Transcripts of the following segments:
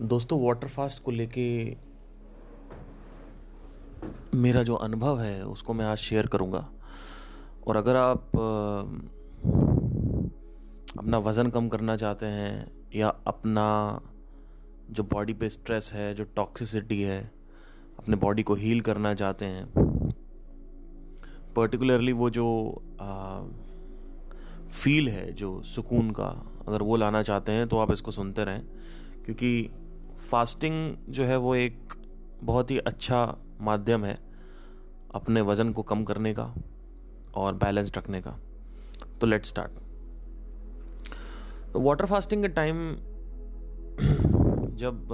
दोस्तों water fast को लेके मेरा जो अनुभव है उसको मैं आज शेयर करूँगा। और अगर आप अपना वज़न कम करना चाहते हैं या अपना जो बॉडी पे स्ट्रेस है जो टॉक्सिसिटी है अपने बॉडी को हील करना चाहते हैं पर्टिकुलरली वो जो आ, फील है जो सुकून का अगर वो लाना चाहते हैं तो आप इसको सुनते रहें। क्योंकि फास्टिंग जो है वो एक बहुत ही अच्छा माध्यम है अपने वज़न को कम करने का और बैलेंस रखने का। तो लेट स्टार्ट वाटर फास्टिंग के टाइम जब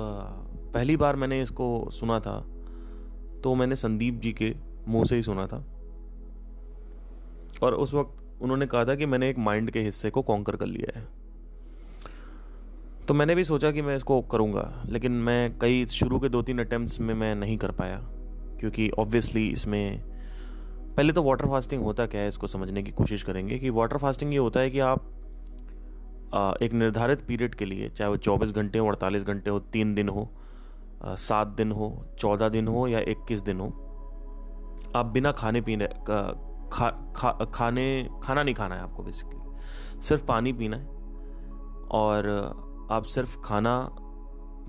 पहली बार मैंने इसको सुना था तो मैंने संदीप जी के मुँह से ही सुना था। और उस वक्त उन्होंने कहा था कि मैंने एक माइंड के हिस्से को कॉन्कर कर लिया है। तो मैंने भी सोचा कि मैं इसको करूँगा लेकिन मैं कई शुरू के दो तीन अटैम्प्ट में मैं नहीं कर पाया क्योंकि ऑब्वियसली इसमें पहले तो वाटर फास्टिंग होता क्या है इसको समझने की कोशिश करेंगे कि वाटर फास्टिंग ये होता है कि आप एक निर्धारित पीरियड के लिए चाहे वो चौबीस घंटे हो अड़तालीस घंटे हो तीन दिन हो सात दिन हो चौदह दिन हो या इक्कीस दिन हो आप बिना खाने पीने खा, खा खाने खाना नहीं खाना है आपको बेसिकली सिर्फ़ पानी पीना है और आप सिर्फ़ खाना,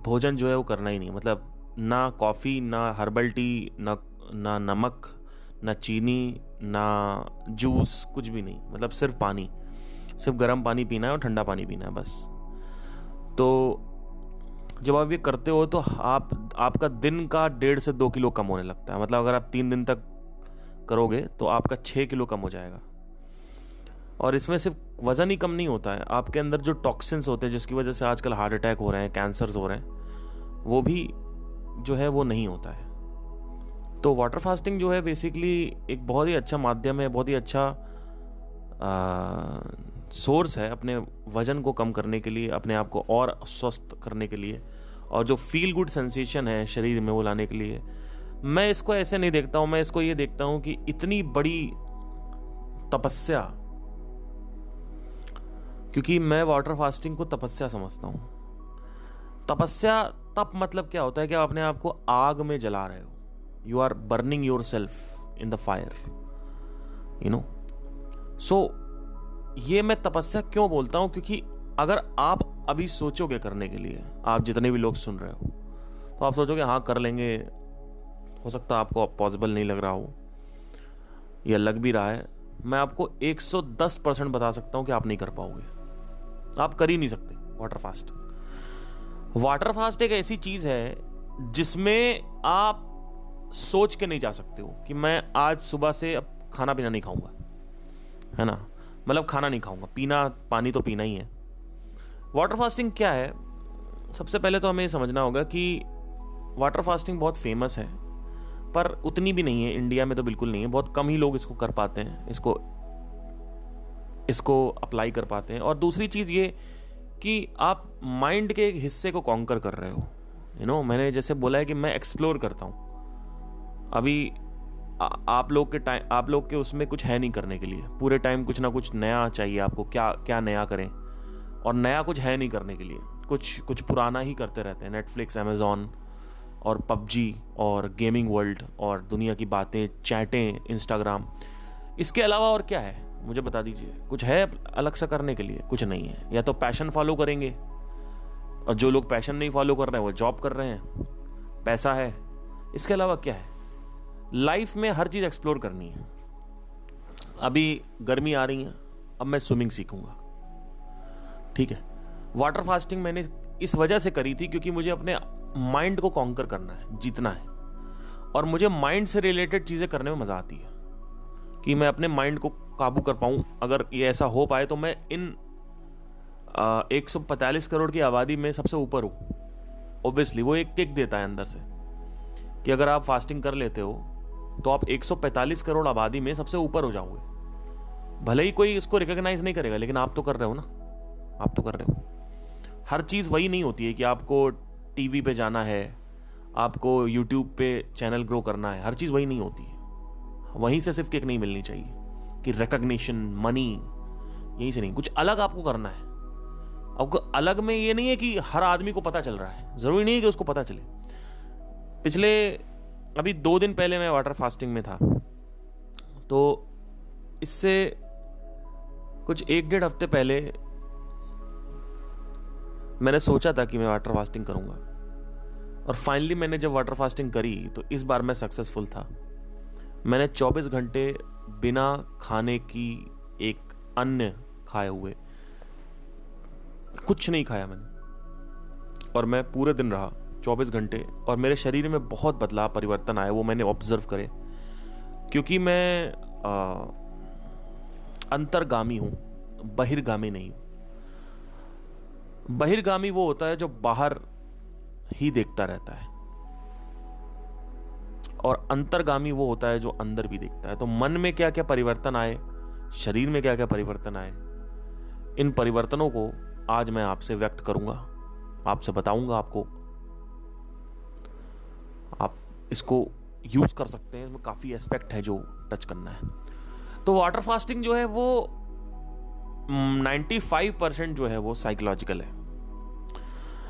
भोजन जो है वो करना ही नहीं मतलब ना कॉफ़ी, ना हर्बल टी, ना ना नमक, ना चीनी, ना जूस, कुछ भी नहीं। मतलब सिर्फ़ पानी। सिर्फ़ गर्म पानी पीना है और ठंडा पानी पीना है, बस। तो जब आप ये करते हो तो आप, आपका दिन का डेढ़ से दो किलो कम होने लगता है। मतलब अगर आप तीन दिन तक करोगे तो आपका छः किलो कम हो जाएगा। और इसमें सिर्फ़ वज़न ही कम नहीं होता है। आपके अंदर जो टॉक्सिन्स होते हैं, जिसकी वजह से आजकल हार्ट अटैक हो रहे हैं कैंसर्स हो रहे हैं, वो भी जो है वो नहीं होता है। तो वाटर फास्टिंग जो है बेसिकली एक बहुत ही अच्छा माध्यम है, बहुत ही अच्छा सोर्स है अपने वज़न को कम करने के लिए, अपने आप को और स्वस्थ करने के लिए और जो फील गुड सेंसेशन है शरीर में वो लाने के लिए। मैं इसको ऐसे नहीं देखता हूँ, मैं इसको ये देखता हूँ कि इतनी बड़ी तपस्या क्योंकि मैं वाटर फास्टिंग को तपस्या समझता हूँ। तपस्या, तप मतलब क्या होता है कि आप अपने आप को आग में जला रहे हो। You are burning yourself in the fire you know so ये मैं तपस्या क्यों बोलता हूँ? क्योंकि अगर आप अभी सोचोगे करने के लिए, आप जितने भी लोग सुन रहे हो तो आप सोचोगे हाँ कर लेंगे। हो सकता है आपको पॉसिबल नहीं लग रहा हो, या लग भी रहा है। मैं आपको 110 परसेंट बता सकता हूँ कि आप नहीं कर पाओगे। आप कर ही नहीं सकते वाटर फास्ट वाटर फास्ट एक ऐसी चीज़ है जिसमें आप सोच के नहीं जा सकते हो कि मैं आज सुबह से अब खाना पीना नहीं खाऊँगा, है ना? मतलब खाना नहीं खाऊँगा, पीना, पानी तो पीना ही है। वाटर फास्टिंग क्या है? सबसे पहले तो हमें समझना होगा कि वाटर फास्टिंग बहुत फ़ेमस है, पर उतनी भी नहीं है इंडिया में तो बिल्कुल नहीं है, बहुत कम ही लोग इसको कर पाते हैं, इसको इसको अप्लाई कर पाते हैं। और दूसरी चीज़ ये कि आप माइंड के एक हिस्से को कॉन्कर कर रहे हो। यू नो मैंने जैसे बोला है कि मैं एक्सप्लोर करता हूँ। अभी आ, आप लोग के टाइम आप लोग के उसमें कुछ है नहीं करने के लिए। पूरे टाइम कुछ ना कुछ नया चाहिए आपको क्या क्या नया करें? और नया कुछ है नहीं करने के लिए। कुछ कुछ पुराना ही करते रहते हैं। नेटफ्लिक्स अमेज़ोन और पबजी और गेमिंग वर्ल्ड और दुनिया की बातें चैटें इंस्टाग्राम इसके अलावा और क्या है? मुझे बता दीजिए, कुछ है अलग सा करने के लिए? कुछ नहीं है। या तो पैशन फॉलो करेंगे, और जो लोग पैशन नहीं फॉलो कर रहे हैं, वो जॉब कर रहे हैं, पैसा है, इसके अलावा क्या है? लाइफ में हर चीज़ एक्सप्लोर करनी है। अभी गर्मी आ रही है, अब मैं स्विमिंग सीखूँगा। ठीक है? वाटर फास्टिंग मैंने इस वजह से करी थी क्योंकि मुझे अपने माइंड को कॉन्कर करना है, जीतना है। और मुझे माइंड से रिलेटेड चीज़ें करने में मज़ा आती है। कि मैं अपने माइंड को काबू कर पाऊँ। अगर ये ऐसा हो पाए तो मैं इन एक सौ पैंतालीस करोड़ की आबादी में सबसे ऊपर हूँ। ओब्वियसली वो एक किक देता है अंदर से। कि अगर आप फास्टिंग कर लेते हो तो आप 145 करोड़ आबादी में सबसे ऊपर हो जाओगे। भले ही कोई इसको रिकॉग्नाइज नहीं करेगा, लेकिन आप तो कर रहे हो ना। आप तो कर रहे हो। हर चीज़ वही नहीं होती है कि आपको टीवी पे जाना है, आपको यूट्यूब पे चैनल ग्रो करना है। हर चीज़ वही नहीं होती है। वहीं से सिर्फ़ किक नहीं मिलनी चाहिए। कि रिकग्निशन मनी यहीं से नहीं। कुछ अलग आपको करना है। अब अलग में ये नहीं है कि हर आदमी को पता चल रहा है। ज़रूरी नहीं है कि उसको पता चले। पिछले, अभी दो दिन पहले मैं वाटर फास्टिंग में था। तो इससे कुछ एक डेढ़ हफ़्ते पहले मैंने सोचा था कि मैं वाटर फास्टिंग करूँगा। और फाइनली मैंने जब वाटर फास्टिंग करी तो इस बार मैं सक्सेसफुल था। मैंने 24 घंटे बिना खाने की एक अन्य खाए हुए कुछ नहीं खाया मैंने। और मैं पूरे दिन रहा 24 घंटे और मेरे शरीर में बहुत बदलाव परिवर्तन आया वो मैंने ऑब्ज़र्व करे। क्योंकि मैं आ, अंतर्गामी हूँ बहिर्गामी नहीं हूँ। बहिर्गामी वो होता है जो बाहर ही देखता रहता है। और अंतर्गामी वो होता है जो अंदर भी देखता है। तो मन में क्या क्या परिवर्तन आए? शरीर में क्या क्या परिवर्तन आए? इन परिवर्तनों को आज मैं आपसे व्यक्त करूँगा। आपसे बताऊँगा आपको। आप इसको यूज़ कर सकते हैं। इसमें काफ़ी एस्पेक्ट है जो टच करना है। तो वाटर फास्टिंग जो है वो 95 परसेंट जो है वो साइकोलॉजिकल है।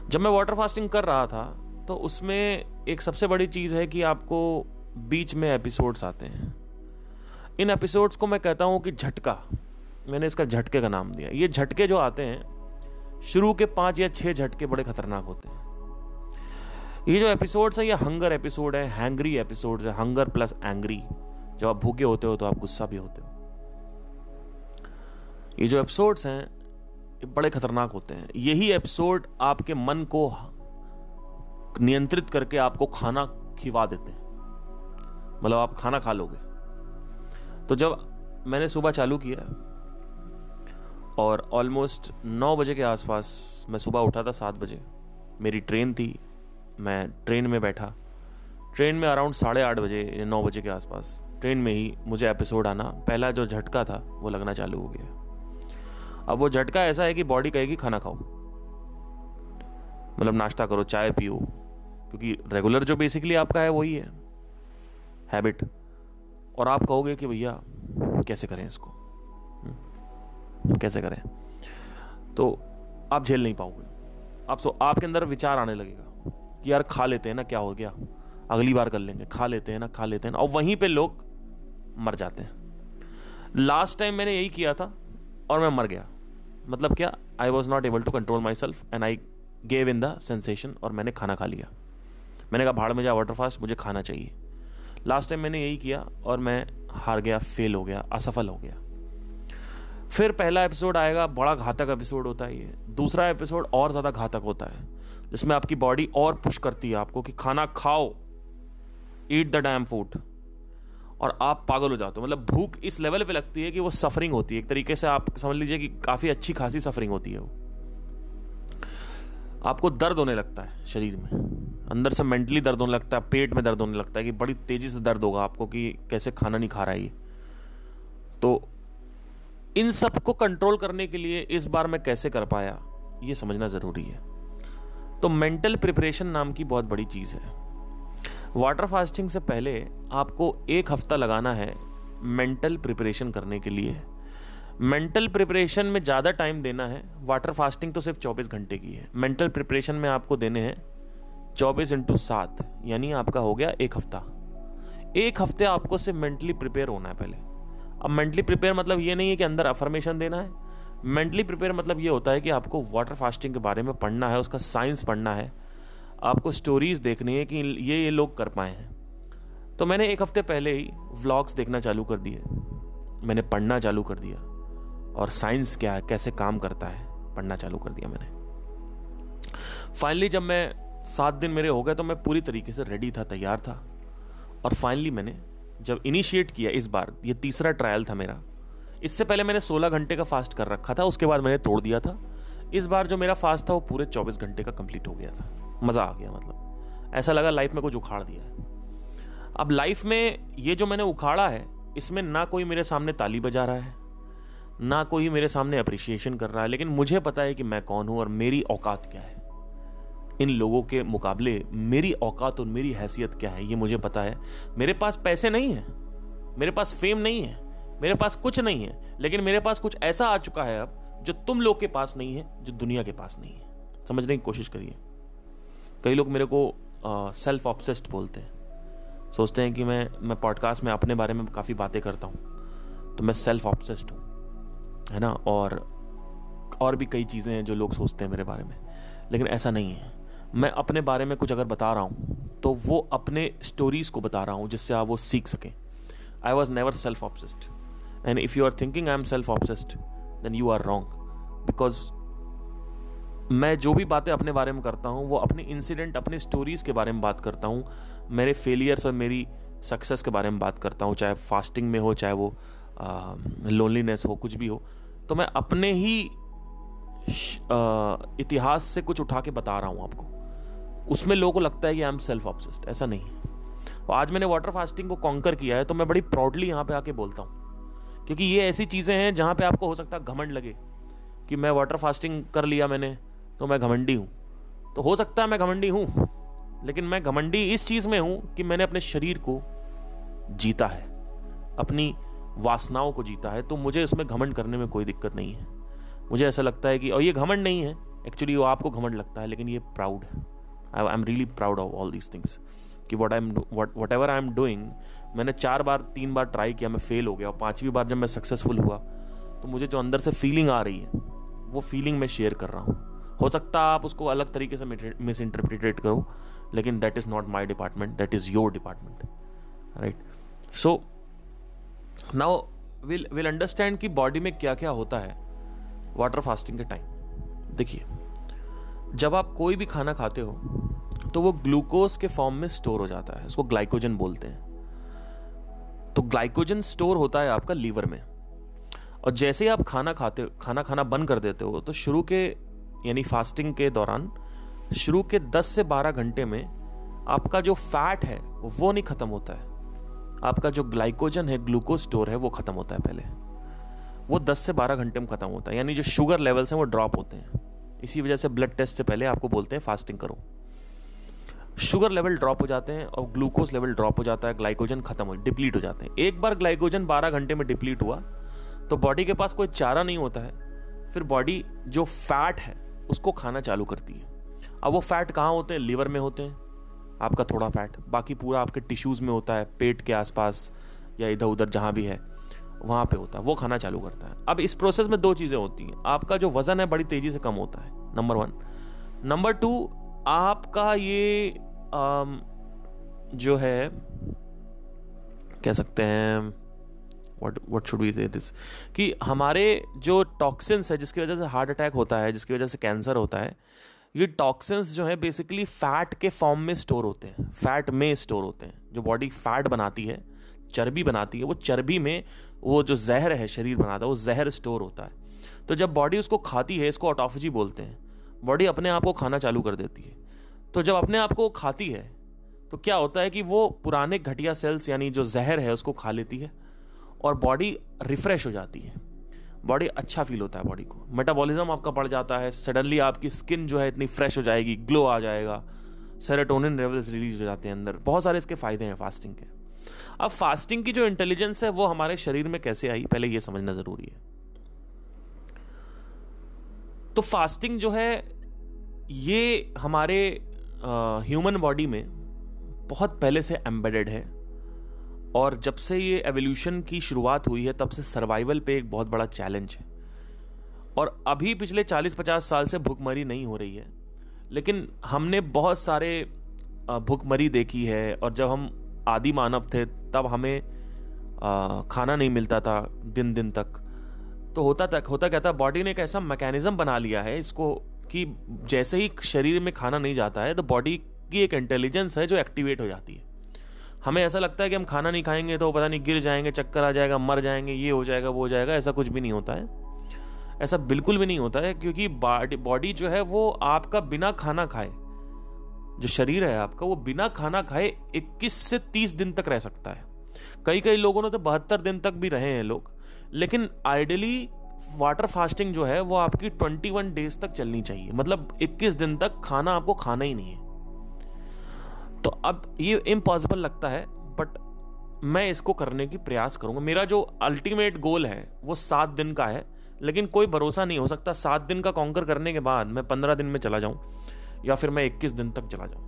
जब मैं वाटर फास्टिंग कर रहा था तो उसमें एक सबसे बड़ी चीज़ है कि आपको बीच में एपिसोड्स आते हैं। इन एपिसोड्स को मैं कहता हूँ कि झटका। मैंने इसका झटके का नाम दिया। ये झटके जो आते हैं, शुरू के पाँच या छह झटके बड़े खतरनाक होते हैं। ये जो एपिसोड्स है, ये हंगर एपिसोड है हैंग्री एपिसोड है। हंगर प्लस एंग्री जब आप भूखे होते हो तो आप गुस्सा भी होते हो। ये जो एपिसोड्स हैं, ये बड़े खतरनाक होते हैं। यही एपिसोड आपके मन को नियंत्रित करके आपको खाना खिवा देते हैं। मतलब आप खाना खा लोगे। तो जब मैंने सुबह चालू किया और ऑलमोस्ट नौ बजे के आसपास मैं सुबह उठा था सात बजे। मेरी ट्रेन थी, मैं ट्रेन में बैठा। ट्रेन में अराउंड साढ़े आठ बजे, नौ बजे के आसपास ट्रेन में ही मुझे एपिसोड आना। पहला जो झटका था, वो लगना चालू हो गया। अब वो झटका ऐसा है कि बॉडी कहेगी, खाना खाओ। मतलब नाश्ता करो, चाय पियो क्योंकि रेगुलर जो बेसिकली आपका है वही है। हैबिट और आप कहोगे कि भैया कैसे करें इसको? हम्म, कैसे करें? तो आप झेल नहीं पाओगे। आप सो आपके अंदर विचार आने लगेगा कि यार खा लेते हैं ना क्या हो गया? अगली बार कर लेंगे। खा लेते हैं ना खा लेते हैं ना। और वहीं पे लोग मर जाते हैं। लास्ट टाइम मैंने यही किया था और मैं मर गया। मतलब क्या? I was not able to control myself and I gave in the sensation और मैंने खाना खा लिया। मैंने कहा, भाड़ में जा वाटर फास्ट मुझे खाना चाहिए. लास्ट टाइम मैंने यही किया और मैं हार गया फेल हो गया, असफल हो गया। फिर पहला एपिसोड आएगा, बड़ा घातक एपिसोड होता है ये। दूसरा एपिसोड और ज़्यादा घातक होता है, जिसमें आपकी बॉडी और पुश करती है आपको कि खाना खाओ ईट द डैम फ़ूड और आप पागल हो जाते हो। मतलब भूख इस लेवल पे लगती है कि वो सफरिंग होती है। एक तरीके से आप समझ लीजिए कि काफ़ी अच्छी खासी सफरिंग होती है वो। आपको दर्द होने लगता है शरीर में। अंदर से मेंटली दर्द होने लगता है, पेट में दर्द होने लगता है कि बड़ी तेज़ी से दर्द होगा आपको कि कैसे खाना नहीं खा रहा है ये। तो इन सबको कंट्रोल करने के लिए इस बार मैं कैसे कर पाया, ये समझना ज़रूरी है। तो मेंटल प्रिपरेशन नाम की बहुत बड़ी चीज़ है। वाटर फास्टिंग से पहले आपको एक हफ़्ता लगाना है मेंटल प्रिपरेशन करने के लिए। मेंटल प्रिपरेशन में ज़्यादा टाइम देना है वाटर फास्टिंग तो सिर्फ़ 24 घंटे की है। मेंटल प्रिपरेशन में आपको देने हैं 24 इंटू सात, यानी आपका हो गया एक हफ़्ता। एक हफ़्ते आपको सिर्फ़ मेंटली प्रिपेयर होना है पहले। अब मेंटली प्रिपेयर मतलब ये नहीं है कि अंदर अफर्मेशन देना है। मेंटली प्रिपेयर मतलब ये होता है कि आपको वाटर फास्टिंग के बारे में पढ़ना है, उसका साइंस पढ़ना है। आपको स्टोरीज देखनी है कि ये ये लोग कर पाए हैं। तो मैंने एक हफ़्ते पहले ही व्लॉग्स देखना चालू कर दिए। मैंने पढ़ना चालू कर दिया। और साइंस क्या है, कैसे काम करता है, पढ़ना चालू कर दिया मैंने। फाइनली जब मैं सात दिन मेरे हो गए तो मैं पूरी तरीके से रेडी था, तैयार था। और फाइनली मैंने जब इनिशिएट किया इस बार, ये तीसरा ट्रायल था मेरा, इससे पहले मैंने 16 घंटे का फास्ट कर रखा था, उसके बाद मैंने तोड़ दिया था। इस बार जो मेरा फास्ट था, वो पूरे 24 घंटे का कंप्लीट हो गया था। मज़ा आ गया मतलब। ऐसा लगा लाइफ में कुछ उखाड़ दिया है। अब लाइफ में ये जो मैंने उखाड़ा है, इसमें ना कोई मेरे सामने ताली बजा रहा है, ना कोई मेरे सामने अप्रिशिएशन कर रहा है, लेकिन मुझे पता है कि मैं कौन हूँ और मेरी औकात क्या है। इन लोगों के मुकाबले मेरी औकात और मेरी हैसियत क्या है, ये मुझे पता है। मेरे पास पैसे नहीं है, मेरे पास फेम नहीं है, मेरे पास कुछ नहीं है, लेकिन मेरे पास कुछ ऐसा आ चुका है अब जो तुम लोग के पास नहीं है, जो दुनिया के पास नहीं है। समझने की कोशिश करिए। कई लोग मेरे को सेल्फ ऑब्सेस्ड बोलते हैं। सोचते हैं कि मैं मैं पॉडकास्ट में अपने बारे में काफ़ी बातें करता हूँ तो मैं सेल्फ ऑब्सेस्ड हूँ, है ना? और और भी कई चीज़ें हैं जो लोग सोचते हैं मेरे बारे में, लेकिन ऐसा नहीं है। मैं अपने बारे में कुछ अगर बता रहा हूँ तो वो अपने स्टोरीज को बता रहा हूँ, जिससे आप वो सीख सकें। I was never self obsessed and if you are thinking I am self obsessed then you are wrong because मैं जो भी बातें अपने बारे में करता हूँ, वो अपने इंसिडेंट अपने स्टोरीज के बारे में बात करता हूँ, मेरे फेलियर्स और मेरी सक्सेस के बारे में बात करता हूँ, चाहे फास्टिंग में हो, चाहे वो लोनलीनेस हो, कुछ भी हो तो मैं अपने ही इतिहास से कुछ उठा के बता रहा हूँ आपको। उसमें लोगों को लगता है कि आई एम सेल्फ ऑब्सेस्ड ऐसा नहीं है। आज मैंने वाटर फास्टिंग को कॉन्कर किया है तो मैं बड़ी प्राउडली यहाँ पे आके बोलता हूँ। क्योंकि ये ऐसी चीज़ें हैं जहाँ पे आपको हो सकता है घमंड लगे कि मैं वाटर फास्टिंग कर लिया मैंने तो मैं घमंडी हूँ। तो हो सकता है मैं घमंडी हूँ, लेकिन मैं घमंडी इस चीज़ में हूँ कि मैंने अपने शरीर को जीता है, अपनी वासनाओं को जीता है तो मुझे इसमें घमंड करने में कोई दिक्कत नहीं है। मुझे ऐसा लगता है कि, और ये घमंड नहीं है एक्चुअली वो आपको घमंड लगता है, लेकिन ये प्राउड है। I I am really proud of all these things कि what I am whatever I am doing मैंने चार बार, तीन बार ट्राई किया, मैं फेल हो गया। और पांचवी बार जब मैं सक्सेसफुल हुआ तो मुझे जो अंदर से फीलिंग आ रही है, वो फीलिंग मैं शेयर कर रहा हूँ। हो सकता है आप उसको अलग तरीके से मिस इंटरप्रिटेट करो, लेकिन that is not my department that is your department right so now will will understand कि बॉडी में क्या क्या होता है वाटर फास्टिंग के टाइम देखिए जब आप कोई भी खाना खाते हो तो वो ग्लूकोज के फॉर्म में स्टोर हो जाता है। उसको ग्लाइकोजन बोलते हैं। तो ग्लाइकोजन स्टोर होता है आपका लीवर में। और जैसे ही आप खाना खाते, खाना खाना बंद कर देते हो तो शुरू के, यानी फास्टिंग के दौरान, शुरू के 10 से 12 घंटे में आपका जो फैट है, वो नहीं खत्म होता है। आपका जो ग्लाइकोजन है ग्लूकोज स्टोर है, वो खत्म होता है पहले। वो 10 से 12 घंटे में खत्म होता है। यानी जो शुगर लेवल्स हैं, वो ड्रॉप होते हैं। इसी वजह से ब्लड टेस्ट से पहले आपको बोलते हैं फास्टिंग करो। शुगर लेवल ड्रॉप हो जाते हैं और ग्लूकोज लेवल ड्रॉप हो जाता है ग्लाइकोजन खत्म हो डिप्लीट हो जाते हैं। एक बार ग्लाइकोजन 12 घंटे में डिप्लीट हुआ तो बॉडी के पास कोई चारा नहीं होता है, फिर बॉडी जो फैट है, उसको खाना चालू करती है। अब वो फैट कहाँ होते हैं? लीवर में होते हैं। आपका थोड़ा फैट बाकी पूरा आपके टिश्यूज़ में होता है, पेट के आसपास या इधर उधर जहाँ भी है। वहाँ पे होता है वो खाना चालू करता है। अब इस प्रोसेस में दो चीज़ें होती हैं। आपका जो वज़न है बड़ी तेज़ी से कम होता है नंबर वन नंबर टू आपका ये आम, जो है कह सकते हैं what what should we say this कि हमारे जो टॉक्सिन्स है जिसकी वजह से हार्ट अटैक होता है जिसकी वजह से कैंसर होता है ये टॉक्सिन्स जो है बेसिकली फैट के फॉर्म में स्टोर होते हैं। फैट में स्टोर होते हैं। जो बॉडी फैट बनाती है चर्बी बनाती है, वो चर्बी में वो जो जहर है, शरीर बनाता है, वो जहर स्टोर होता है। तो जब बॉडी उसको खाती है, इसको ऑटोफजी बोलते हैं, बॉडी अपने आप को खाना चालू कर देती है। तो जब अपने आप को खाती है तो क्या होता है कि वो पुराने घटिया सेल्स यानी जो जहर है, उसको खा लेती है और बॉडी रिफ्रेश हो जाती है। बॉडी अच्छा फील होता है बॉडी को। मेटाबॉलिज्म आपका बढ़ जाता है सडनली आपकी स्किन जो है इतनी फ्रेश हो जाएगी ग्लो आ जाएगा सेरेटोनिन लेवल्स रिलीज़ हो जाते हैं अंदर। बहुत सारे इसके फ़ायदे हैं फास्टिंग के। अब फास्टिंग की जो इंटेलिजेंस है, वो हमारे शरीर में कैसे आई? पहले ये समझना ज़रूरी है। तो फास्टिंग जो है, ये हमारे ह्यूमन बॉडी में बहुत पहले से एम्बेडेड है और जब से ये एवोल्यूशन की शुरुआत हुई है, तब से सर्वाइवल पे एक बहुत बड़ा चैलेंज है। और अभी पिछले 40-50 साल से भूखमरी नहीं हो रही है। लेकिन हमने बहुत सारे भूखमरी देखी है और जब हम आदि मानव थे, तब हमें खाना नहीं मिलता था दिन दिन तक। तो होता तक होता क्या था बॉडी ने एक ऐसा मैकेनिज्म बना लिया है इसको कि जैसे ही शरीर में खाना नहीं जाता है तो बॉडी की एक इंटेलिजेंस है जो एक्टिवेट हो जाती है। हमें ऐसा लगता है कि हम खाना नहीं खाएँगे तो पता नहीं गिर जाएँगे, चक्कर आ जाएगा, मर जाएँगे, ये हो जाएगा, वो हो जाएगा, ऐसा कुछ भी नहीं होता है। ऐसा बिल्कुल भी नहीं होता है, क्योंकि बॉडी जो है वो आपका बिना खाना खाए। जो शरीर है आपका, वो बिना खाना खाए 21 से 30 दिन तक रह सकता है। कई कई लोगों ने तो बहत्तर दिन तक भी रहे हैं लोग, लेकिन आइडियली वाटर फास्टिंग जो है, वो आपकी 21 डेज़ तक चलनी चाहिए। मतलब 21 दिन तक खाना आपको खाना ही नहीं है। तो अब ये इम्पॉसिबल लगता है बट मैं इसको करने की प्रयास करूँगा। मेरा जो अल्टीमेट गोल है, वो सात दिन का है, लेकिन कोई भरोसा नहीं हो सकता। सात दिन का कॉन्कर करने के बाद मैं पंद्रह दिन में चला जाऊँ। या फिर मैं इक्कीस दिन तक चला जाऊँ।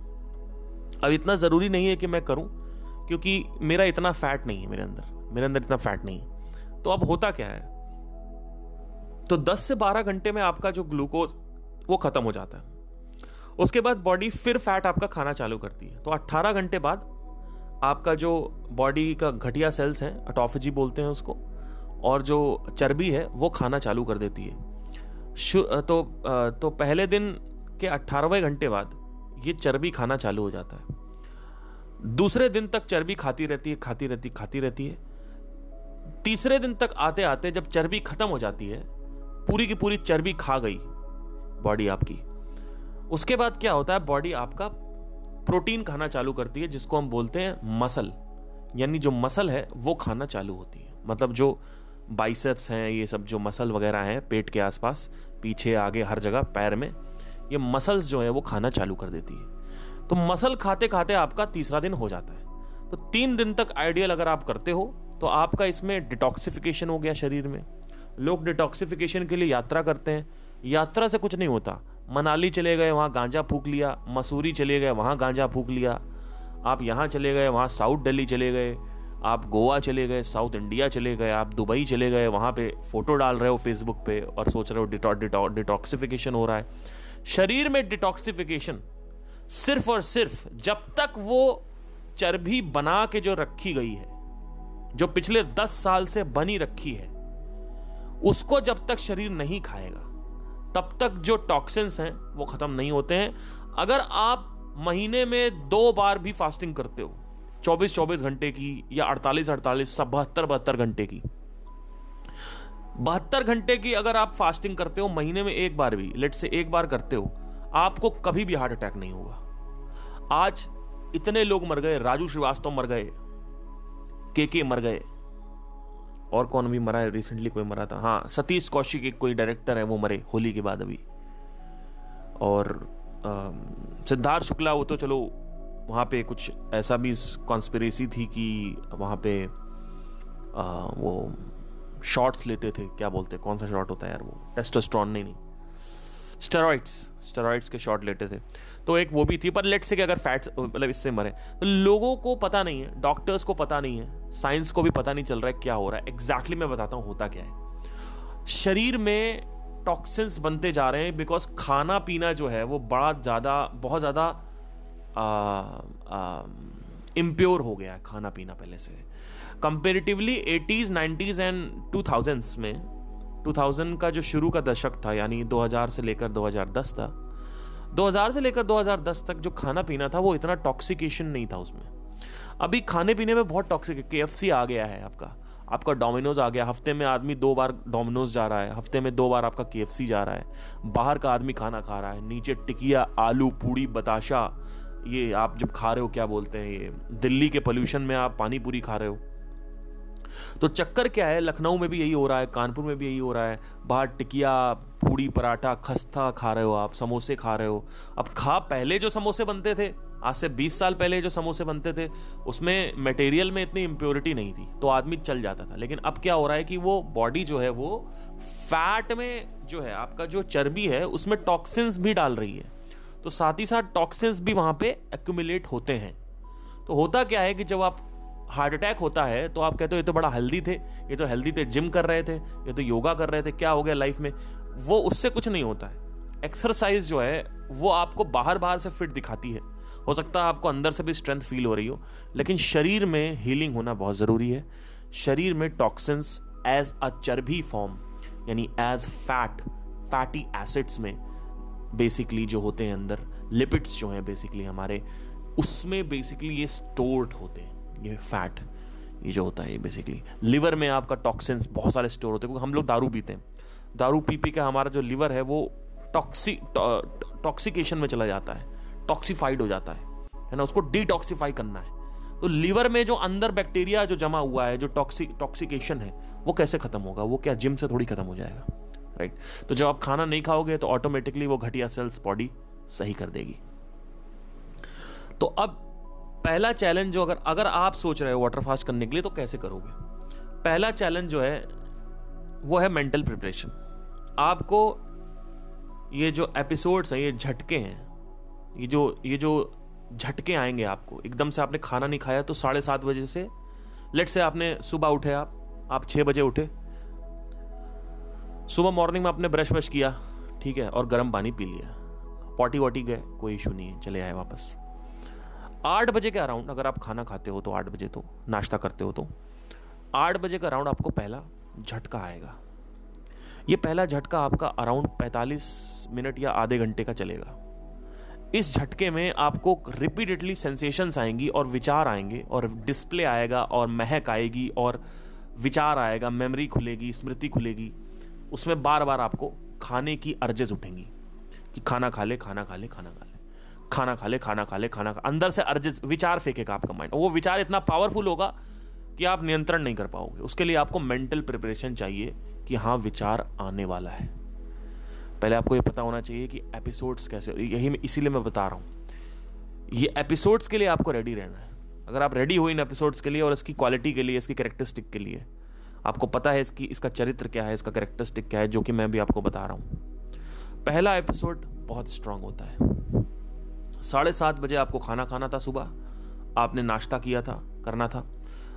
अब इतना ज़रूरी नहीं है कि मैं करूँ, क्योंकि मेरा इतना फैट नहीं है मेरे अंदर। मेरे अंदर इतना फैट नहीं है। तो अब होता क्या है? तो 10 से 12 घंटे में आपका जो ग्लूकोज वो खत्म हो जाता है। उसके बाद बॉडी फिर फैट आपका खाना चालू करती है। तो 18 घंटे बाद आपका जो बॉडी का घटिया सेल्स हैं अटोफेजी बोलते हैं उसको, और जो चर्बी है, वो खाना चालू कर देती है। तो तो पहले दिन के अट्ठारहवें घंटे बाद ये चर्बी खाना चालू हो जाता है। दूसरे दिन तक चर्बी खाती रहती है, खाती रहती खाती रहती है। तीसरे दिन तक आते आते जब चर्बी खत्म हो जाती है, पूरी की पूरी चर्बी खा गई बॉडी आपकी। उसके बाद क्या होता है, बॉडी आपका प्रोटीन खाना चालू करती है, जिसको हम बोलते हैं मसल। यानी जो मसल है, वो खाना चालू होती है। मतलब जो बाइसेप्स हैं, ये सब जो मसल वगैरह हैं, पेट के आसपास, पीछे, आगे, हर जगह, पैर में ये मसल्स जो है वो खाना चालू कर देती है। तो मसल खाते खाते आपका तीसरा दिन हो जाता है। तो तीन दिन तक आइडियल अगर आप करते हो तो आपका इसमें डिटॉक्सिफिकेशन हो गया शरीर में। लोग डिटॉक्सिफिकेशन के लिए यात्रा करते हैं। यात्रा से कुछ नहीं होता। मनाली चले गए, वहाँ गांजा फूक लिया। मसूरी चले गए, वहाँ गांजा फूक लिया। आप यहाँ चले गए, वहाँ साउथ दिल्ली चले गए। आप गोवा चले गए, साउथ इंडिया चले गए। आप दुबई चले गए। वहाँ पे फ़ोटो डाल रहे हो फेसबुक पे और सोच रहे हो डिटॉ डिटॉ डिटॉक्सिफिकेशन हो रहा है। शरीर में डिटॉक्सिफिकेशन सिर्फ़ और सिर्फ़ जब तक वो चर्बी बना के जो रखी गई है, जो पिछले दस साल से बनी रखी है, उसको जब तक शरीर नहीं खाएगा, तब तक जो टॉक्सिन्स हैं, वो खत्म नहीं होते हैं। अगर आप महीने में दो बार भी फास्टिंग करते हो 24 24 घंटे की या 48 48 सब बहत्तर बहत्तर घंटे की बहत्तर घंटे की अगर आप फास्टिंग करते हो महीने में एक बार भी लेट से एक बार करते हो आपको कभी भी हार्ट अटैक नहीं होगा। आज इतने लोग मर गए राजू श्रीवास्तव मर गए के के मर गए और कौन भी मरा है रिसेंटली कोई मरा था। हाँ सतीश कौशिक एक कोई डायरेक्टर है वो मरे होली के बाद अभी। और सिद्धार्थ शुक्ला वो तो चलो वहाँ पे कुछ ऐसा भी कॉन्स्पिरेसी थी कि वहाँ पे आ, वो शॉट्स लेते थे, क्या बोलते कौन सा शॉट होता है यार वो? टेस्टोस्ट्रॉन नहीं नहीं। स्टेरॉइड्स स्टेरॉइड्स के शॉट लेते थे। तो एक वो भी थी, पर लेट से कि अगर फैट्स मतलब इससे मरे तो लोगों को पता नहीं है डॉक्टर्स को पता नहीं है साइंस को भी पता नहीं चल रहा है क्या हो रहा है। एग्जैक्टली exactly मैं बताता हूँ, होता क्या है। शरीर में टॉक्सिन्स बनते जा रहे हैं बिकॉज़ खाना पीना जो है, वो बड़ा ज़्यादा, बहुत ज़्यादा इम्प्योर हो गया है खाना पीना पहले से। Comparatively eighties nineties and two thousands में 2000 का जो शुरू का दशक था, यानी 2000 से लेकर 2010 था 2000 से लेकर 2010 तक जो खाना पीना था, वो इतना टॉक्सिकेशन नहीं था उसमें। अभी खाने पीने में बहुत टॉक्सिक के एफ़ आ गया है आपका। आपका डोमिनोज आ गया, हफ़्ते में आदमी दो बार डोमिनोज जा रहा है, हफ़्ते में दो बार आपका के जा रहा है। बाहर का आदमी खाना खा रहा है, नीचे टिकिया, आलू, पूड़ी, बताशा, ये आप जब खा रहे हो, क्या बोलते हैं ये, दिल्ली के पोल्यूशन में आप पानी पूरी खा रहे हो। तो चक्कर क्या है? लखनऊ में भी यही हो रहा है, कानपुर में भी यही हो रहा है। बाहर टिकिया, पूड़ी, पराठा, खस्ता खा रहे हो आप, समोसे खा रहे हो। अब खा पहले जो समोसे बनते थे, आज से 20 साल पहले जो समोसे बनते थे, उसमें मटेरियल में इतनी इम्प्योरिटी नहीं थी तो आदमी चल जाता था। लेकिन अब क्या हो रहा है कि वो बॉडी जो है, वो फैट में जो है, आपका जो चर्बी है, उसमें टॉक्सिन्स भी डाल रही है। तो साथ ही साथ टॉक्सिन्स भी वहाँ पे एक्यूमुलेट होते हैं। तो होता क्या है कि जब आप हार्ट अटैक होता है तो आप कहते हो, ये तो बड़ा हेल्दी थे, ये तो हेल्दी थे जिम कर रहे थे, ये तो योगा कर रहे थे, क्या हो गया लाइफ में? वो उससे कुछ नहीं होता है। एक्सरसाइज जो है, वो आपको बाहर बाहर से फिट दिखाती है। हो सकता है आपको अंदर से भी स्ट्रेंथ फील हो रही हो, लेकिन शरीर में हीलिंग होना बहुत ज़रूरी है। शरीर में टॉक्सिन्स एज अ चर्बी फॉर्म यानी एज फैट फैटी एसिड्स में बेसिकली जो होते हैं अंदर लिपिड्स जो हैं बेसिकली हमारे, उसमें बेसिकली ये स्टोर्ड होते हैं। ये फैट ये जो होता है ये बेसिकली लिवर में आपका टॉक्सिन्स बहुत सारे स्टोर होते हैं, क्योंकि हम लोग दारू पीते हैं। दारू पी पी के हमारा जो लिवर है, वो टॉक्सी टॉक्सिकेशन में चला जाता है। टॉक्सीफाइड हो जाता है। है ना? उसको डिटॉक्सीफाई करना है। तो लिवर में जो अंदर बैक्टीरिया जो जमा हुआ है, जो टॉक्सी टॉक्सिकेशन है, वो कैसे खत्म होगा? वो क्या जिम से थोड़ी खत्म हो जाएगा? राइट तो जब आप खाना नहीं खाओगे तो ऑटोमेटिकली वो घटिया सेल्स बॉडी सही कर देगी। तो अब पहला चैलेंज जो अगर अगर आप सोच रहे हो वाटर फास्ट करने के लिए तो कैसे करोगे? पहला चैलेंज जो है, वो है मेंटल प्रिपरेशन आपको ये जो एपिसोड्स हैं, ये झटके हैं, ये जो ये जो झटके आएँगे आपको, एकदम से आपने खाना नहीं खाया तो साढ़े सात बजे से लेट से आपने सुबह उठे आप आप छः बजे उठे, सुबह मॉर्निंग में आपने ब्रश वश किया, ठीक है, और गर्म पानी पी लिया पॉटी वॉटी गए, कोई इशू नहीं है, चले आए वापस। आठ बजे के अराउंड अगर आप खाना खाते हो तो आठ बजे तो नाश्ता करते हो तो आठ बजे का अराउंड आपको पहला झटका आएगा। ये पहला झटका आपका अराउंड 45 मिनट या आधे घंटे का चलेगा। इस झटके में आपको रिपीटेडली सेंसेशंस आएँगी और विचार आएँगे और डिस्प्ले आएगा और महक आएगी और विचार आएगा, मेमोरी खुलेगी, स्मृति खुलेगी। उसमें बार बार आपको खाने की अर्जेस उठेंगी कि खाना खा ले, खाना खा ले, खाना खा ले। खाना खा ले, खाना खा ले, खाना खा। अंदर से अर्जेस विचार फेंकेगा आपका माइंड वो विचार इतना पावरफुल होगा कि आप नियंत्रण नहीं कर पाओगे। उसके लिए आपको मेंटल प्रिपरेशन चाहिए कि हाँ विचार आने वाला है। पहले आपको ये पता होना चाहिए कि एपिसोड्स कैसे यही मैं, इसीलिए मैं बता रहा हूँ। ये एपिसोड्स के लिए आपको रेडी रहना है। अगर आप रेडी हो इन एपिसोड्स के लिए और इसकी क्वालिटी के लिए, इसकी करेक्टरिस्टिक के लिए, आपको पता है इसकी, इसका चरित्र क्या है, इसका करेक्टरिस्टिक क्या है, जो कि मैं भी आपको बता रहा हूँ। पहला एपिसोड बहुत स्ट्रांग होता है। साढ़े सात बजे आपको खाना खाना था सुबह। आपने नाश्ता किया था, करना था।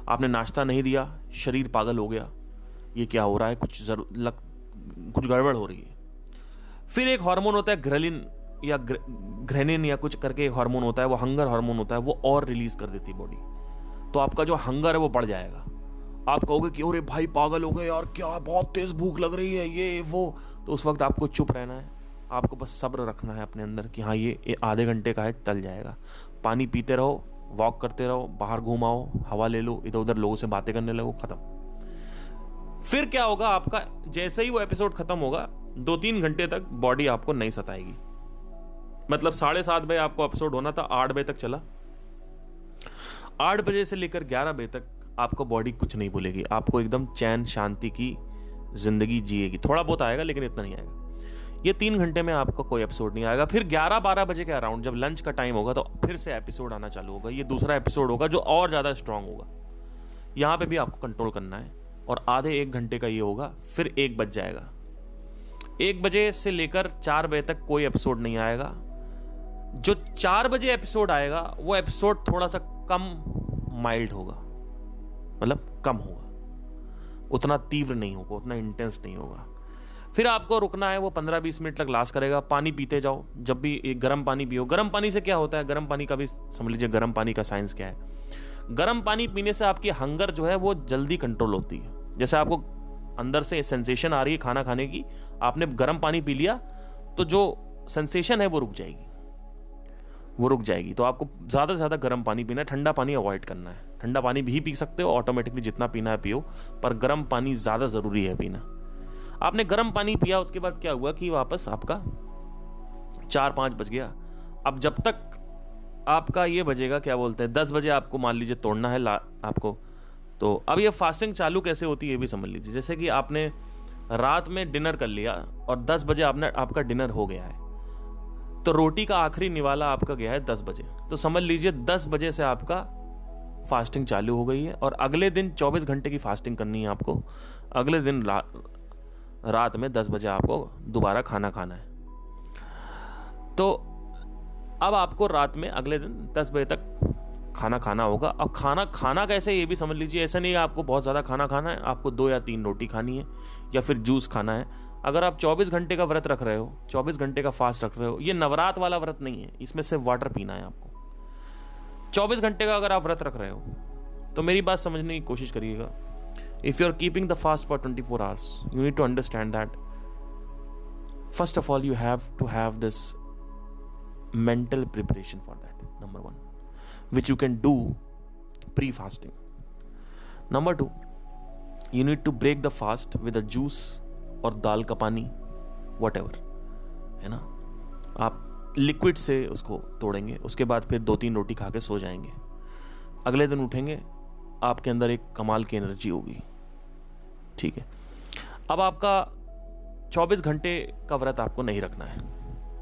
आपने नाश्ता नहीं दिया, शरीर पागल हो गया। ये क्या हो रहा है? कुछ ज़रूर लग, कुछ गड़बड़ हो रही है। फिर एक हार्मोन होता है ग्रेलिन या ग्रेनिन या कुछ करके एक हार्मोन होता है, वो हंगर हार्मोन होता है, वो और रिलीज़ कर देती बॉडी। तो आपका जो हंगर है वो बढ़ जाएगा। आप कहोगे कि, अरे भाई, पागल हो गए यार, क्या बहुत तेज भूख लग रही है, ये, वो। तो उस वक्त आपको चुप रहना है। आपको बस सब्र रखना है अपने अंदर कि हाँ ये आधे घंटे का है चल जाएगा। पानी पीते रहो वॉक करते रहो, बाहर घूमाओ हवा ले लो इधर उधर लोगों से बातें करने लगो, खत्म। फिर क्या होगा आपका, जैसे ही वो एपिसोड खत्म होगा दो तीन घंटे तक बॉडी आपको नहीं सताएगी। मतलब साढ़े सात बजे आपको एपिसोड होना था, आठ बजे तक चला। आठ बजे से लेकर ग्यारह बजे तक आपको बॉडी कुछ नहीं भूलेगी। आपको एकदम चैन, शांति की ज़िंदगी जिएगी। थोड़ा बहुत आएगा, लेकिन इतना नहीं आएगा। ये तीन घंटे में आपका कोई एपिसोड नहीं आएगा। फिर 11-12 बजे के अराउंड जब लंच का टाइम होगा तो फिर से एपिसोड आना चालू होगा। ये दूसरा एपिसोड होगा, जो और ज़्यादा स्ट्रांग होगा। यहाँ पे भी आपको कंट्रोल करना है। और आधे एक घंटे का ये होगा, फिर एक बज जाएगा। एक बजे से लेकर चार बजे तक कोई एपिसोड नहीं आएगा। जो चार बजे एपिसोड आएगा, वो एपिसोड थोड़ा सा कम माइल्ड होगा। मतलब कम होगा। उतना तीव्र नहीं होगा, उतना इंटेंस नहीं होगा। फिर आपको रुकना है, वो पंद्रह बीस मिनट तक लास्ट करेगा। पानी पीते जाओ, जब भी एक गर्म पानी पियो। गर्म पानी से क्या होता है? गर्म पानी का भी समझ लीजिए, गर्म पानी का साइंस क्या है? गर्म पानी पीने से आपकी हंगर जो है, वो जल्दी कंट्रोल होती है। जैसे आपको अंदर से सेंसेशन आ रही है खाना खाने की, आपने गर्म पानी पी लिया तो जो सेंसेशन है, वो रुक जाएगी। वो रुक जाएगी। तो आपको ज़्यादा से ज़्यादा गर्म पानी पीना है, ठंडा पानी अवॉइड करना है। ठंडा पानी भी पी सकते हो ऑटोमेटिकली जितना पीना है, पियो। पर गर्म पानी ज़्यादा ज़रूरी है पीना। आपने गर्म पानी पिया, उसके बाद क्या हुआ कि वापस आपका चार पाँच बज गया। अब जब तक आपका ये बजेगा, क्या बोलते हैं, दस बजे आपको मान लीजिए तोड़ना है आपको तो अब ये फास्टिंग चालू कैसे होती है ये भी समझ लीजिए। जैसे कि आपने रात में डिनर कर लिया और दस बजे आपने, आपका डिनर हो गया है तो रोटी का आखिरी निवाला आपका गया है दस बजे। तो समझ लीजिए दस बजे से आपका फास्टिंग चालू हो गई है और अगले दिन चौबीस घंटे की फास्टिंग करनी है आपको। अगले दिन रात में दस बजे आपको दोबारा खाना खाना है। तो अब आपको रात में अगले दिन दस बजे तक खाना खाना होगा। अब खाना खाना कैसे ये भी समझ लीजिए। ऐसा नहीं है आपको बहुत ज़्यादा खाना खाना है, आपको दो या तीन रोटी खानी है या फिर जूस खाना है। अगर आप 24 घंटे का व्रत रख रहे हो 24 घंटे का फास्ट रख रहे हो, ये नवरात वाला व्रत नहीं है। इसमें सिर्फ़ वाटर पीना है आपको। 24 घंटे का अगर आप व्रत रख रहे हो तो मेरी बात समझने की कोशिश करिएगा। You are keeping the fast for 24 four hours you need to understand that first of all you have to have this mental preparation for that, number one, which you can do pre fasting number two, you need to break the fast with a juice और दाल का पानी what है ना? आप liquid से उसको तोड़ेंगे, उसके बाद फिर दो तीन रोटी खा के सो जाएँगे। अगले दिन उठेंगे आपके अंदर एक कमाल की एनर्जी होगी। ठीक है? अब आपका 24 घंटे का व्रत आपको नहीं रखना है।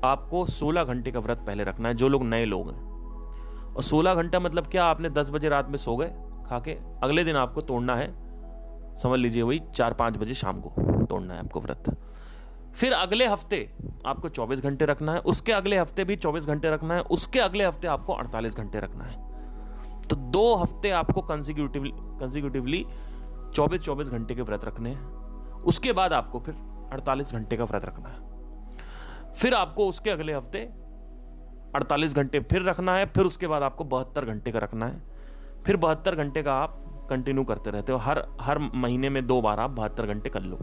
आपको 16 घंटे का व्रत पहले रखना है, जो लोग नए लोग हैं। और 16 घंटा मतलब क्या? आपने 10 बजे रात में सो गए, खा के अगले दिन आपको तोड़ना है। समझ लीजिए वही चार पाँच बजे शाम को तोड़ना है आपको व्रत। फिर अगले हफ़्ते आपको 24 घंटे रखना है, उसके अगले हफ़्ते भी 24 घंटे रखना है, उसके अगले हफ़्ते आपको 48 घंटे रखना है। तो दो हफ़्ते आपको कंसिक्यूटिवली कंसिक्यूटिवली 24 24 घंटे के व्रत रखने हैं। उसके बाद आपको फिर 48 घंटे का व्रत रखना है। फिर आपको उसके अगले हफ़्ते 48 घंटे फिर रखना है, फिर उसके बाद आपको बहत्तर घंटे का रखना है। फिर बहत्तर घंटे का आप कंटिन्यू करते रहते हो। हर हर महीने में दो बार आप बहत्तर घंटे कर लो।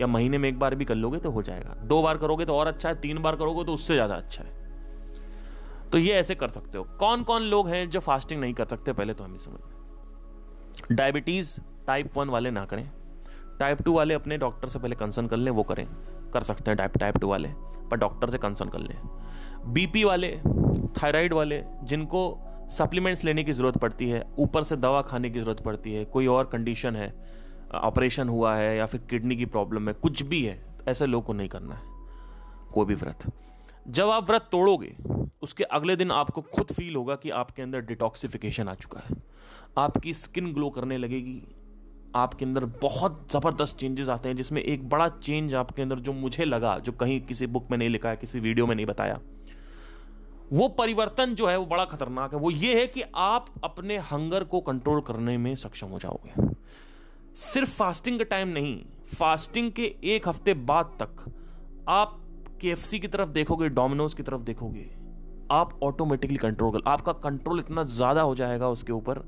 या महीने में एक बार भी कर लोगे तो हो जाएगा। दो बार करोगे तो और अच्छा है, तीन बार करोगे तो उससे ज़्यादा अच्छा है। तो ये ऐसे कर सकते हो। कौन कौन लोग हैं जो फास्टिंग नहीं कर सकते? पहले तो हम समझ डायबिटीज़ टाइप वन वाले ना करें। टाइप टू वाले अपने डॉक्टर से पहले कंसर्न कर लें, वो करें। कर सकते हैं टाइप टाइप टू वाले, पर डॉक्टर से कंसर्न कर लें। बीपी वाले थायराइड वाले, जिनको सप्लीमेंट्स लेने की ज़रूरत पड़ती है, ऊपर से दवा खाने की ज़रूरत पड़ती है, कोई और कंडीशन है ऑपरेशन हुआ है या फिर किडनी की प्रॉब्लम है, कुछ भी है, ऐसे लोग को नहीं करना है। कोई भी व्रत। जब आप व्रत तोड़ोगे, उसके अगले दिन आपको खुद फील होगा कि आपके अंदर डिटॉक्सिफिकेशन आ चुका है। आपकी स्किन ग्लो करने लगेगी। आपके अंदर बहुत ज़बरदस्त चेंजेस आते हैं, जिसमें एक बड़ा चेंज आपके अंदर जो मुझे लगा, जो कहीं किसी बुक में नहीं लिखा है, किसी वीडियो में नहीं बताया, वो परिवर्तन जो है, वो बड़ा खतरनाक है। वो ये है कि आप अपने हंगर को कंट्रोल करने में सक्षम हो जाओगे। सिर्फ़ फास्टिंग का टाइम नहीं फास्टिंग के एक हफ़्ते बाद तक आप के की तरफ़ देखोगे, डोमिनोज की तरफ़ देखोगे, आप ऑटोमेटिकली कंट्रोल कर, आपका कंट्रोल इतना ज़्यादा हो जाएगा उसके ऊपर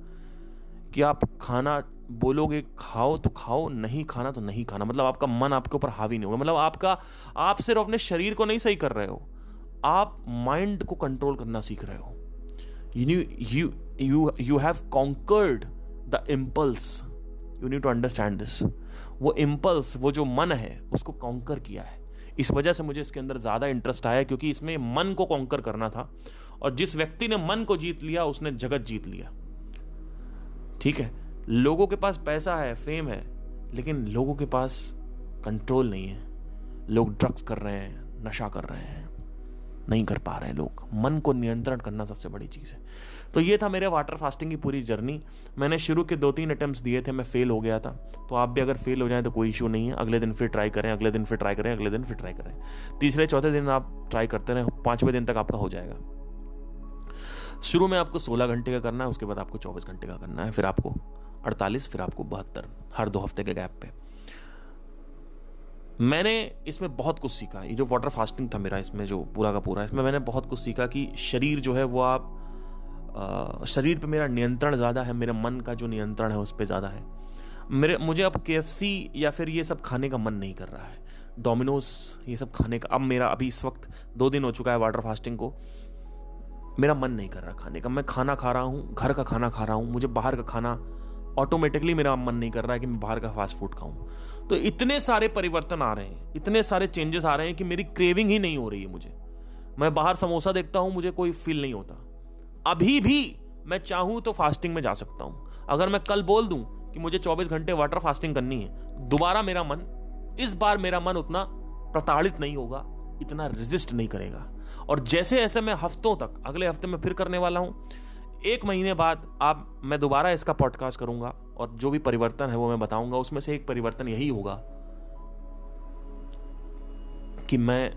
कि आप खाना बोलोगे, खाओ तो खाओ, नहीं खाना तो नहीं खाना। मतलब आपका मन आपके ऊपर हावी नहीं होगा। मतलब आपका, आप सिर्फ़ अपने शरीर को नहीं सही कर रहे हो, आप माइंड को कंट्रोल करना सीख रहे हो। You you you you have conquered the impulse you need to understand this वो इम्पल्स वो जो मन है, उसको कॉन्कर किया है। इस वजह से मुझे इसके अंदर ज़्यादा इंटरेस्ट आया क्योंकि इसमें मन को कॉन्कर करना था। और जिस व्यक्ति ने मन को जीत लिया, उसने जगत जीत लिया। ठीक है? लोगों के पास पैसा है फेम है, लेकिन लोगों के पास कंट्रोल नहीं है। लोग ड्रग्स कर रहे हैं, नशा कर रहे हैं। नहीं कर पा रहे हैं लोग। मन को नियंत्रण करना सबसे बड़ी चीज़ है। तो ये था मेरे वाटर फास्टिंग की पूरी जर्नी मैंने शुरू के दो तीन अटैम्प्ट दिए थे, मैं फेल हो गया था। तो आप भी अगर फेल हो जाए तो कोई इशू नहीं है। अगले दिन फिर ट्राई करें, अगले दिन फिर ट्राई करें, अगले दिन फिर ट्राई करें। तीसरे, चौथे दिन आप ट्राई करते रहें, पाँचवें दिन तक आपका हो जाएगा। शुरू में आपको सोलह घंटे का करना है, उसके बाद आपको चौबीस घंटे का करना है, फिर आपको अड़तालीस, फिर आपको बहत्तर, हर दो हफ़्ते के गैप पे। मैंने इसमें बहुत कुछ सीखा। ये जो वाटर फास्टिंग था मेरा इसमें जो पूरा का पूरा इसमें मैंने बहुत कुछ सीखा कि शरीर जो है वो आप आ, शरीर पे मेरा नियंत्रण ज़्यादा है मेरे मन का जो नियंत्रण है उस पर ज़्यादा है। मेरे मुझे अब के या फिर ये सब खाने का मन नहीं कर रहा है। डोमिनोज ये सब खाने का अब मेरा अभी इस वक्त दो दिन हो चुका है वाटर फास्टिंग को। मेरा मन नहीं कर रहा खाने का। मैं खाना खा रहा हूँ घर का खाना खा रहा हूँ मुझे बाहर का खाना ऑटोमेटिकली मेरा मन नहीं कर रहा है कि मैं बाहर का फास्ट फ़ूड खाऊं। तो इतने सारे परिवर्तन आ रहे हैं, इतने सारे चेंजेस आ रहे हैं कि मेरी क्रेविंग ही नहीं हो रही है मुझे। मैं बाहर समोसा देखता हूँ, मुझे कोई फील नहीं होता। अभी भी मैं चाहूँ तो फास्टिंग में जा सकता हूँ। अगर मैं कल बोल दूँ कि मुझे 24 घंटे वाटर फास्टिंग करनी है, दोबारा मेरा मन, इस बार मेरा मन उतना प्रताड़ित नहीं होगा, इतना रेजिस्ट नहीं करेगा। और जैसे ऐसे मैं हफ्तों तक, अगले हफ़्ते में फिर करने वाला हूँ एक महीने बाद आप, मैं दोबारा इसका पॉडकास्ट करूँगा और जो भी परिवर्तन है वो मैं बताऊँगा। उसमें से एक परिवर्तन यही होगा कि मैं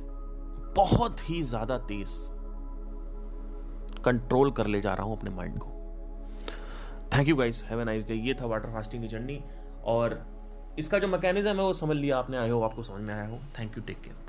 बहुत ही ज़्यादा तेज कंट्रोल कर ले जा रहा हूँ अपने माइंड को। Thank you guys have nice day ये था वाटर फास्टिंग की जर्नी और इसका जो मैकेनिज्म है वो समझ लिया आपने। आए हो आपको समझ में आया हो। Thank you take care